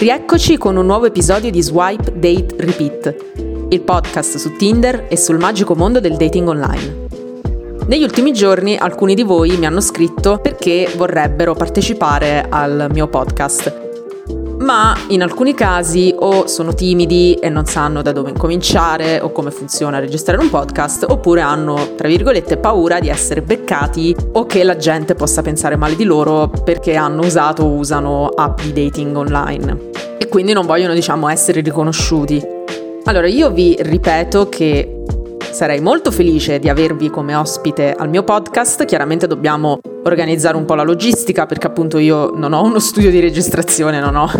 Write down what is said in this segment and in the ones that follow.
Rieccoci con un nuovo episodio di Swipe Date Repeat, il podcast su Tinder e sul magico mondo del dating online. Negli ultimi giorni alcuni di voi mi hanno scritto perché vorrebbero partecipare al mio podcast ma in alcuni casi o sono timidi e non sanno da dove incominciare o come funziona registrare un podcast, oppure hanno, tra virgolette, paura di essere beccati o che la gente possa pensare male di loro perché hanno usato o usano app di dating online e quindi non vogliono, diciamo, essere riconosciuti. Allora, io vi ripeto che Sarei molto felice di avervi come ospite al mio podcast, chiaramente dobbiamo organizzare un po' la logistica perché appunto io non ho uno studio di registrazione, non ho,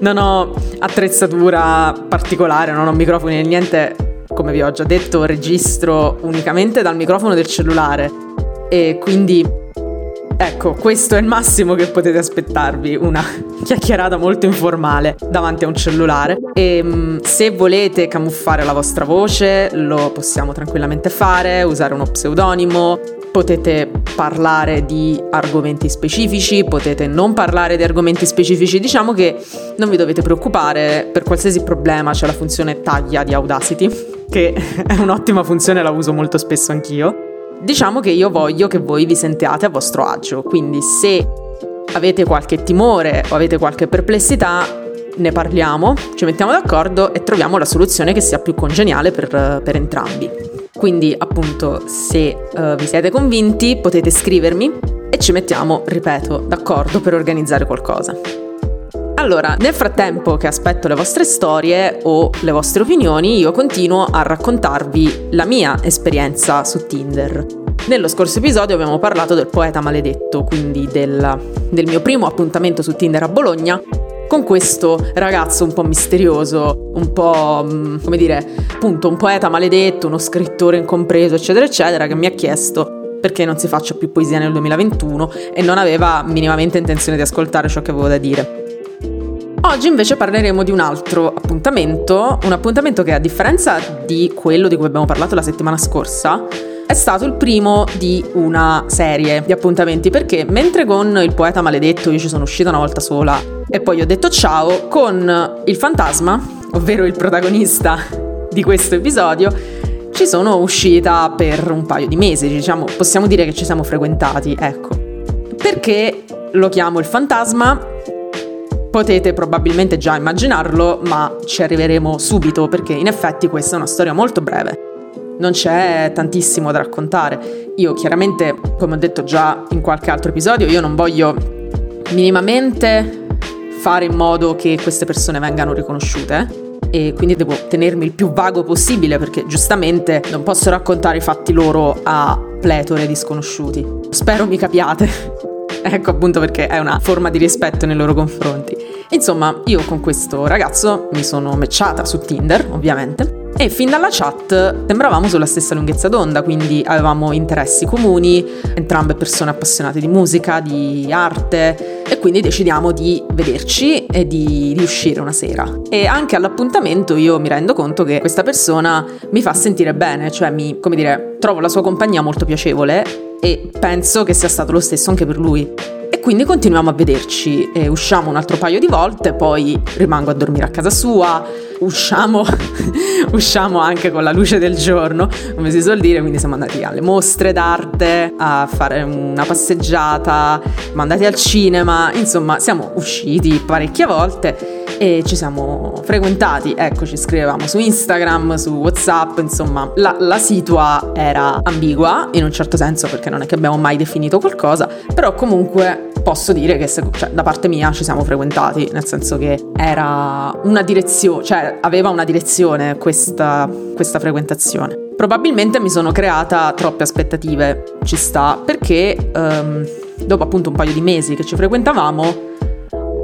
non ho attrezzatura particolare, non ho microfoni né niente, come vi ho già detto registro unicamente dal microfono del cellulare. E quindi Ecco, questo è il massimo che potete aspettarvi, una chiacchierata molto informale davanti a un cellulare. E mm, se volete camuffare la vostra voce, lo possiamo tranquillamente fare, usare uno pseudonimo, potete parlare di argomenti specifici, potete non parlare di argomenti specifici, diciamo che non vi dovete preoccupare, per qualsiasi problema c'è la funzione taglia di Audacity, che è un'ottima funzione, la uso molto spesso anch'io. Diciamo che io voglio che voi vi sentiate a vostro agio, quindi se avete qualche timore o avete qualche perplessità, ne parliamo, ci mettiamo d'accordo e troviamo la soluzione che sia più congeniale per, per entrambi. Quindi appunto se uh, vi siete convinti potete scrivermi e ci mettiamo, ripeto, d'accordo per organizzare qualcosa. Allora, nel frattempo che aspetto le vostre storie o le vostre opinioni, io continuo a raccontarvi la mia esperienza su Tinder. Nello scorso episodio abbiamo parlato del poeta maledetto, quindi del, del mio primo appuntamento su Tinder a Bologna con questo ragazzo un po' misterioso, un po' mm, come dire, appunto un poeta maledetto, uno scrittore incompreso, eccetera, eccetera, che mi ha chiesto perché non si faccia più poesia nel 2021 e non aveva minimamente intenzione di ascoltare ciò che avevo da dire. Oggi invece parleremo di un altro appuntamento, un appuntamento che a differenza di quello di cui abbiamo parlato la settimana scorsa, è stato il primo di una serie di appuntamenti perché mentre con il poeta maledetto io ci sono uscita una volta sola e poi ho detto ciao, con il fantasma, ovvero il protagonista di questo episodio, ci sono uscita per un paio di mesi, diciamo, possiamo dire che ci siamo frequentati, ecco. Perché lo chiamo il fantasma? Potete probabilmente già immaginarlo, ma ci arriveremo subito perché in effetti questa è una storia molto breve. Non c'è tantissimo da raccontare. Io chiaramente, come ho detto già in qualche altro episodio, io non voglio minimamente fare in modo che queste persone vengano riconosciute e quindi devo tenermi il più vago possibile perché giustamente non posso raccontare i fatti loro a pletore di sconosciuti. Spero mi capiate. ecco appunto perché è una forma di rispetto nei loro confronti. Insomma, io con questo ragazzo mi sono matchata su Tinder, ovviamente. E fin dalla chat sembravamo sulla stessa lunghezza d'onda, quindi avevamo interessi comuni, entrambe persone appassionate di musica, di arte e quindi decidiamo di vederci e di, di uscire una sera. E anche all'appuntamento io mi rendo conto che questa persona mi fa sentire bene, cioè mi, come dire, trovo la sua compagnia molto piacevole e penso che sia stato lo stesso anche per lui. E quindi continuiamo a vederci, e usciamo un altro paio di volte, poi rimango a dormire a casa sua, usciamo, usciamo anche con la luce del giorno, come si suol dire, quindi siamo andati alle mostre d'arte, a fare una passeggiata, siamo andati al cinema, insomma siamo usciti parecchie volte e ci siamo frequentati, ecco ci scrivevamo su Instagram, su Whatsapp, insomma la, la situa era ambigua in un certo senso perché non è che abbiamo mai definito qualcosa, però comunque posso dire che se, cioè, da parte mia ci siamo frequentati, nel senso che era una direzione, cioè aveva una direzione questa, questa frequentazione. Probabilmente mi sono creata troppe aspettative, ci sta, perché um, dopo appunto un paio di mesi che ci frequentavamo,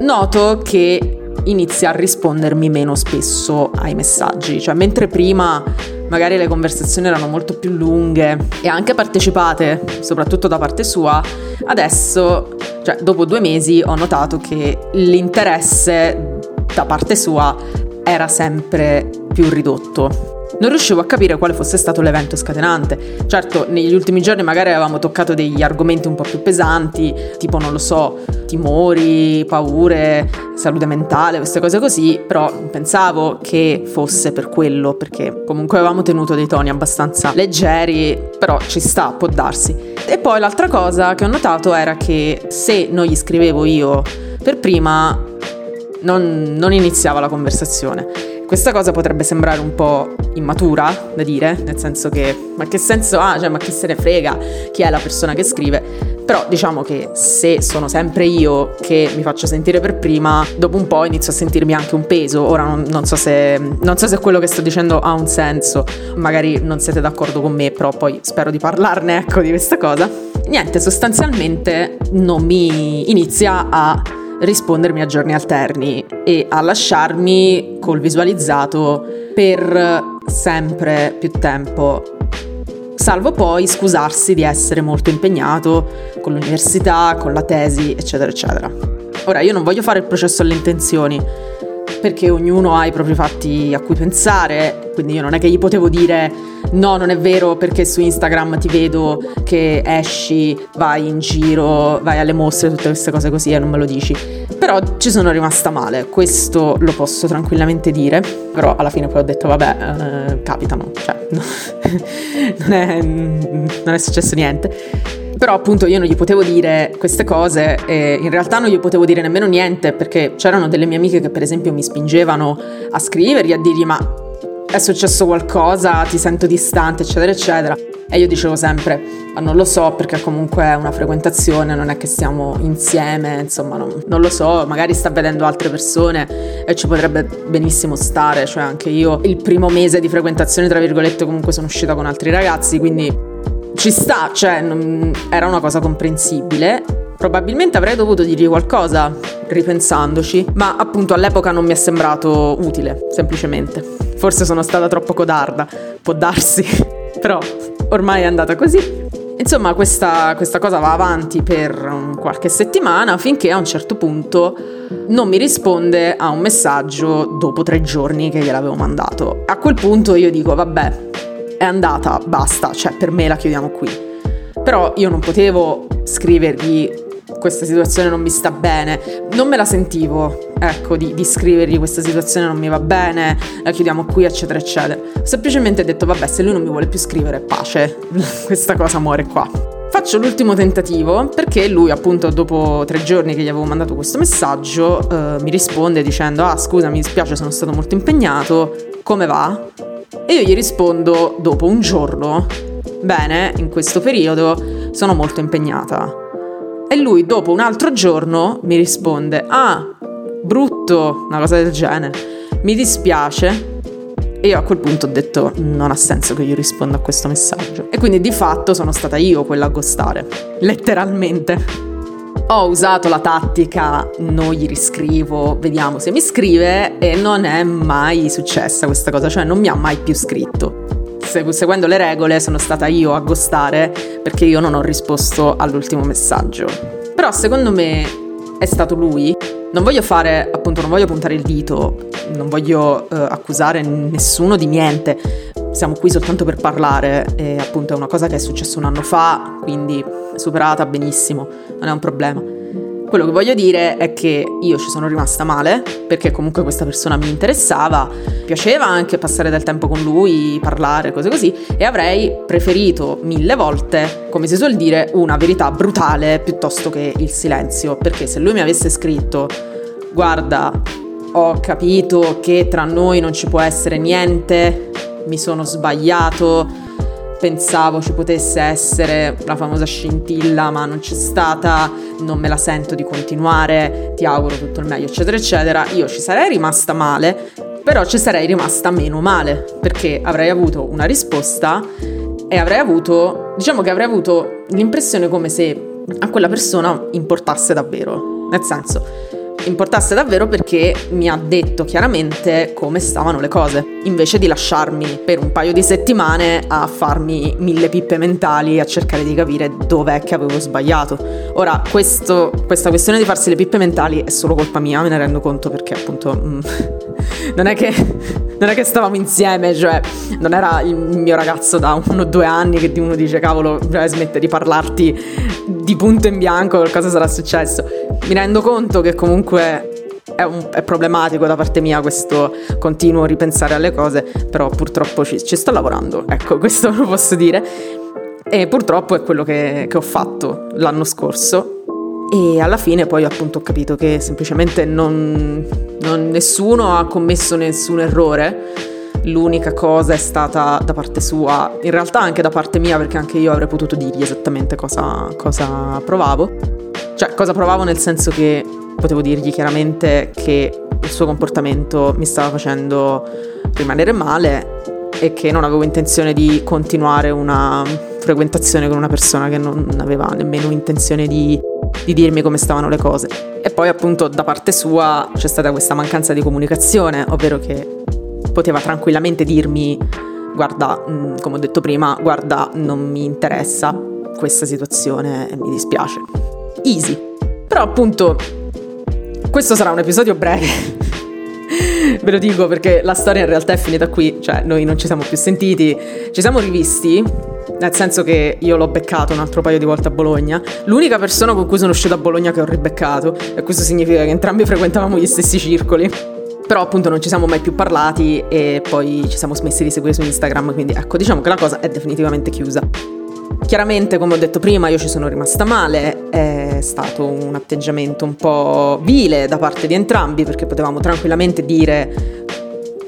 noto che inizia a rispondermi meno spesso ai messaggi, cioè mentre prima magari le conversazioni erano molto più lunghe e anche partecipate, soprattutto da parte sua, adesso, cioè dopo due mesi ho notato che l'interesse da parte sua era sempre più ridotto non riuscivo a capire quale fosse stato l'evento scatenante. Certo, negli ultimi giorni magari avevamo toccato degli argomenti un po' più pesanti, tipo, non lo so, timori, paure, salute mentale, queste cose così, però pensavo che fosse per quello, perché comunque avevamo tenuto dei toni abbastanza leggeri, però ci sta, può darsi. E poi l'altra cosa che ho notato era che se non gli scrivevo io per prima, non, non iniziava la conversazione. Questa cosa potrebbe sembrare un po' immatura da dire, nel senso che ma che senso ha, cioè ma che se ne frega? Chi è la persona che scrive, però diciamo che se sono sempre io che mi faccio sentire per prima, dopo un po' inizio a sentirmi anche un peso, ora non, non, so, se, non so se quello che sto dicendo ha un senso, magari non siete d'accordo con me, però poi spero di parlarne ecco di questa cosa. Niente, sostanzialmente non mi inizia a rispondermi a giorni alterni e a lasciarmi col visualizzato per sempre più tempo. Salvo poi scusarsi di essere molto impegnato con l'università, con la tesi, eccetera, eccetera. Ora, io non voglio fare il processo alle intenzioni, perché ognuno ha i propri fatti a cui pensare, quindi io non è che gli potevo dire no, non è vero perché su Instagram ti vedo che esci, vai in giro, vai alle mostre, tutte queste cose così e non me lo dici. Però ci sono rimasta male, questo lo posso tranquillamente dire, però alla fine poi ho detto vabbè, eh, capitano, cioè no, non, è, non è successo niente. Però appunto io non gli potevo dire queste cose e in realtà non gli potevo dire nemmeno niente perché c'erano delle mie amiche che per esempio mi spingevano a scrivergli, a dirgli ma è successo qualcosa, ti sento distante, eccetera, eccetera. E io dicevo sempre, ma non lo so perché comunque è una frequentazione, non è che stiamo insieme, insomma, non, non, lo so, magari sta vedendo altre persone e ci potrebbe benissimo stare, cioè anche io il primo mese di frequentazione, tra virgolette, comunque sono uscita con altri ragazzi, quindi ci sta, cioè non, era una cosa comprensibile. Probabilmente avrei dovuto dirgli qualcosa, ripensandoci, ma appunto all'epoca non mi è sembrato utile, semplicemente. Forse sono stata troppo codarda, può darsi, però ormai è andata così. Insomma, questa, questa, cosa va avanti per qualche settimana finché a un certo punto non mi risponde a un messaggio dopo tre giorni che gliel'avevo mandato. A quel punto io dico, vabbè, è andata, basta, cioè per me la chiudiamo qui. Però io non potevo scrivergli questa situazione non mi sta bene, non me la sentivo, ecco, di, di scrivergli questa situazione non mi va bene, la chiudiamo qui, eccetera, eccetera. Ho semplicemente detto, vabbè, se lui non mi vuole più scrivere, pace, questa cosa muore qua. Faccio l'ultimo tentativo perché lui appunto dopo tre giorni che gli avevo mandato questo messaggio eh, mi risponde dicendo ah scusa mi dispiace sono stato molto impegnato, come va? E io gli rispondo dopo un giorno, bene, in questo periodo sono molto impegnata. E lui dopo un altro giorno mi risponde, ah, brutto, una cosa del genere, mi dispiace. E io a quel punto ho detto non ha senso che io risponda a questo messaggio. E quindi di fatto sono stata io quella a ghostare, letteralmente ho usato la tattica non gli riscrivo, vediamo se mi scrive e non è mai successa questa cosa, cioè non mi ha mai più scritto. Seguendo le regole sono stata io a ghostare perché io non ho risposto all'ultimo messaggio. Però secondo me è stato lui. Non voglio fare, appunto, non voglio puntare il dito, non voglio uh, accusare nessuno di niente. Siamo qui soltanto per parlare e appunto è una cosa che è successa un anno fa, quindi superata benissimo, non è un problema. Quello che voglio dire è che io ci sono rimasta male perché comunque questa persona mi interessava, piaceva anche passare del tempo con lui, parlare, cose così e avrei preferito mille volte, come si suol dire, una verità brutale piuttosto che il silenzio, perché se lui mi avesse scritto guarda, ho capito che tra noi non ci può essere niente, mi sono sbagliato, pensavo ci potesse essere la famosa scintilla, ma non c'è stata, non me la sento di continuare, ti auguro tutto il meglio, eccetera, eccetera, io ci sarei rimasta male, però ci sarei rimasta meno male, perché avrei avuto una risposta e avrei avuto, diciamo che avrei avuto l'impressione come se a quella persona importasse davvero, nel senso importasse davvero perché mi ha detto chiaramente come stavano le cose, invece di lasciarmi per un paio di settimane a farmi mille pippe mentali a cercare di capire dov'è che avevo sbagliato. Ora, questo, questa questione di farsi le pippe mentali è solo colpa mia, me ne rendo conto perché appunto mm, non, è che, non è che stavamo insieme, cioè non era il mio ragazzo da uno o due anni che uno dice cavolo, smette di parlarti di punto in bianco, qualcosa sarà successo. Mi rendo conto che comunque è, un, è, problematico da parte mia questo continuo ripensare alle cose, però purtroppo ci, ci, sto lavorando, ecco, questo lo posso dire. E purtroppo è quello che, che ho fatto l'anno scorso. E alla fine poi appunto ho capito che semplicemente non, non nessuno ha commesso nessun errore. L'unica cosa è stata da parte sua, in realtà anche da parte mia, perché anche io avrei potuto dirgli esattamente cosa, cosa provavo. Cioè, cosa provavo nel senso che potevo dirgli chiaramente che il suo comportamento mi stava facendo rimanere male e che non avevo intenzione di continuare una frequentazione con una persona che non aveva nemmeno intenzione di, di dirmi come stavano le cose. E poi appunto da parte sua c'è stata questa mancanza di comunicazione, ovvero che poteva tranquillamente dirmi guarda, mm, come ho detto prima, guarda, non mi interessa questa situazione e mi dispiace. Easy. Però appunto questo sarà un episodio breve. Ve lo dico perché la storia in realtà è finita qui, cioè noi non ci siamo più sentiti, ci siamo rivisti, nel senso che io l'ho beccato un altro paio di volte a Bologna, l'unica persona con cui sono uscito a Bologna che ho ribeccato, e questo significa che entrambi frequentavamo gli stessi circoli. Però appunto non ci siamo mai più parlati e poi ci siamo smessi di seguire su Instagram, quindi ecco, diciamo che la cosa è definitivamente chiusa. Chiaramente, come ho detto prima, io ci sono rimasta male, è stato un atteggiamento un po' vile da parte di entrambi perché potevamo tranquillamente dire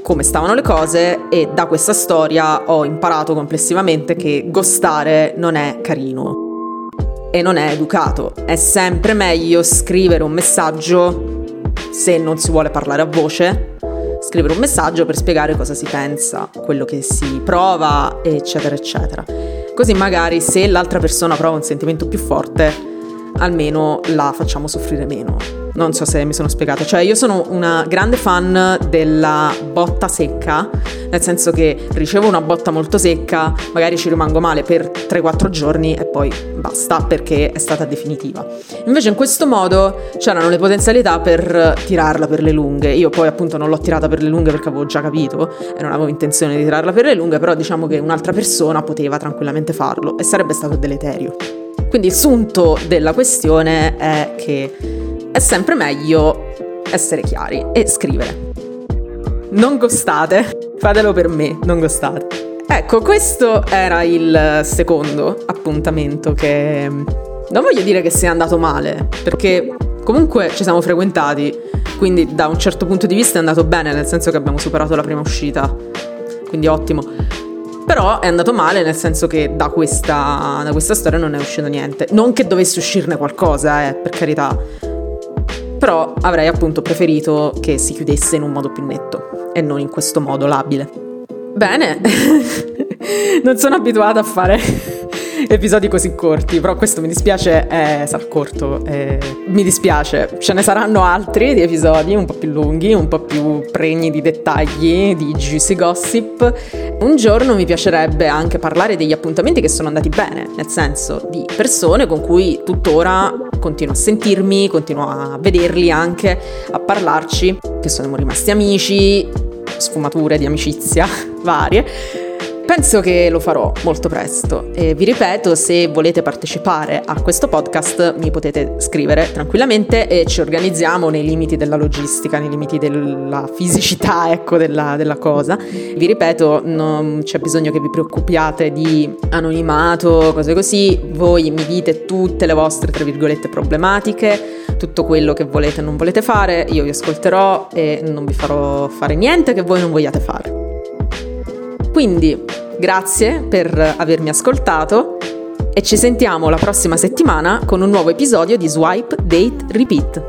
come stavano le cose e da questa storia ho imparato complessivamente che gostare non è carino e non è educato. È sempre meglio scrivere un messaggio se non si vuole parlare a voce, scrivere un messaggio per spiegare cosa si pensa, quello che si prova, eccetera, eccetera. Così magari se l'altra persona prova un sentimento più forte, almeno la facciamo soffrire meno. Non so se mi sono spiegata, cioè io sono una grande fan della botta secca, nel senso che ricevo una botta molto secca, magari ci rimango male per 3-4 giorni e poi basta perché è stata definitiva. Invece in questo modo c'erano le potenzialità per tirarla per le lunghe. Io poi appunto non l'ho tirata per le lunghe perché avevo già capito e non avevo intenzione di tirarla per le lunghe, però diciamo che un'altra persona poteva tranquillamente farlo e sarebbe stato deleterio. Quindi il sunto della questione è che è sempre meglio essere chiari e scrivere. Non gostate, fatelo per me, non gostate. Ecco, questo era il secondo appuntamento che non voglio dire che sia andato male, perché comunque ci siamo frequentati, quindi da un certo punto di vista è andato bene, nel senso che abbiamo superato la prima uscita, quindi ottimo. Però è andato male nel senso che da questa, da questa storia non è uscito niente. Non che dovesse uscirne qualcosa, eh, per carità però avrei appunto preferito che si chiudesse in un modo più netto e non in questo modo labile. Bene, non sono abituata a fare episodi così corti, però questo mi dispiace eh, sarà corto, eh, mi dispiace, ce ne saranno altri di episodi un po' più lunghi, un po' più pregni di dettagli, di juicy gossip. Un giorno mi piacerebbe anche parlare degli appuntamenti che sono andati bene, nel senso di persone con cui tuttora continuo a sentirmi, continuo a vederli anche, a parlarci, che sono rimasti amici, sfumature di amicizia varie Penso che lo farò molto presto e vi ripeto, se volete partecipare a questo podcast mi potete scrivere tranquillamente e ci organizziamo nei limiti della logistica, nei limiti della fisicità ecco, della, della cosa. Vi ripeto, non c'è bisogno che vi preoccupiate di anonimato, cose così, voi mi dite tutte le vostre, tra virgolette, problematiche, tutto quello che volete e non volete fare, io vi ascolterò e non vi farò fare niente che voi non vogliate fare. Quindi grazie per avermi ascoltato e ci sentiamo la prossima settimana con un nuovo episodio di Swipe Date Repeat.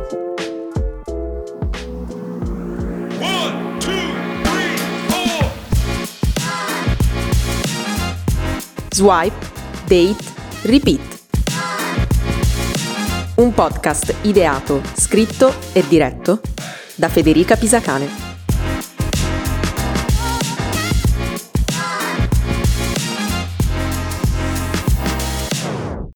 Swipe, date, repeat. un podcast ideato, scritto e diretto da Federica Pisacane.